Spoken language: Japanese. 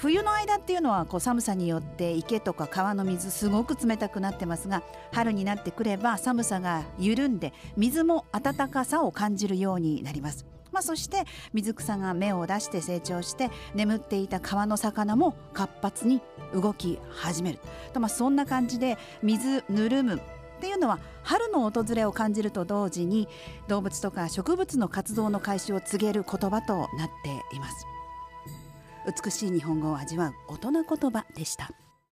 冬の間っていうのはこう寒さによって池とか川の水すごく冷たくなってますが春になってくれば寒さが緩んで水も暖かさを感じるようになります。まあ、そして水草が芽を出して成長して眠っていた川の魚も活発に動き始めると、まあ、そんな感じで水ぬるむっていうのは春の訪れを感じると同時に動物とか植物の活動の開始を告げる言葉となっています美しい日本語を味わう大人言葉でした。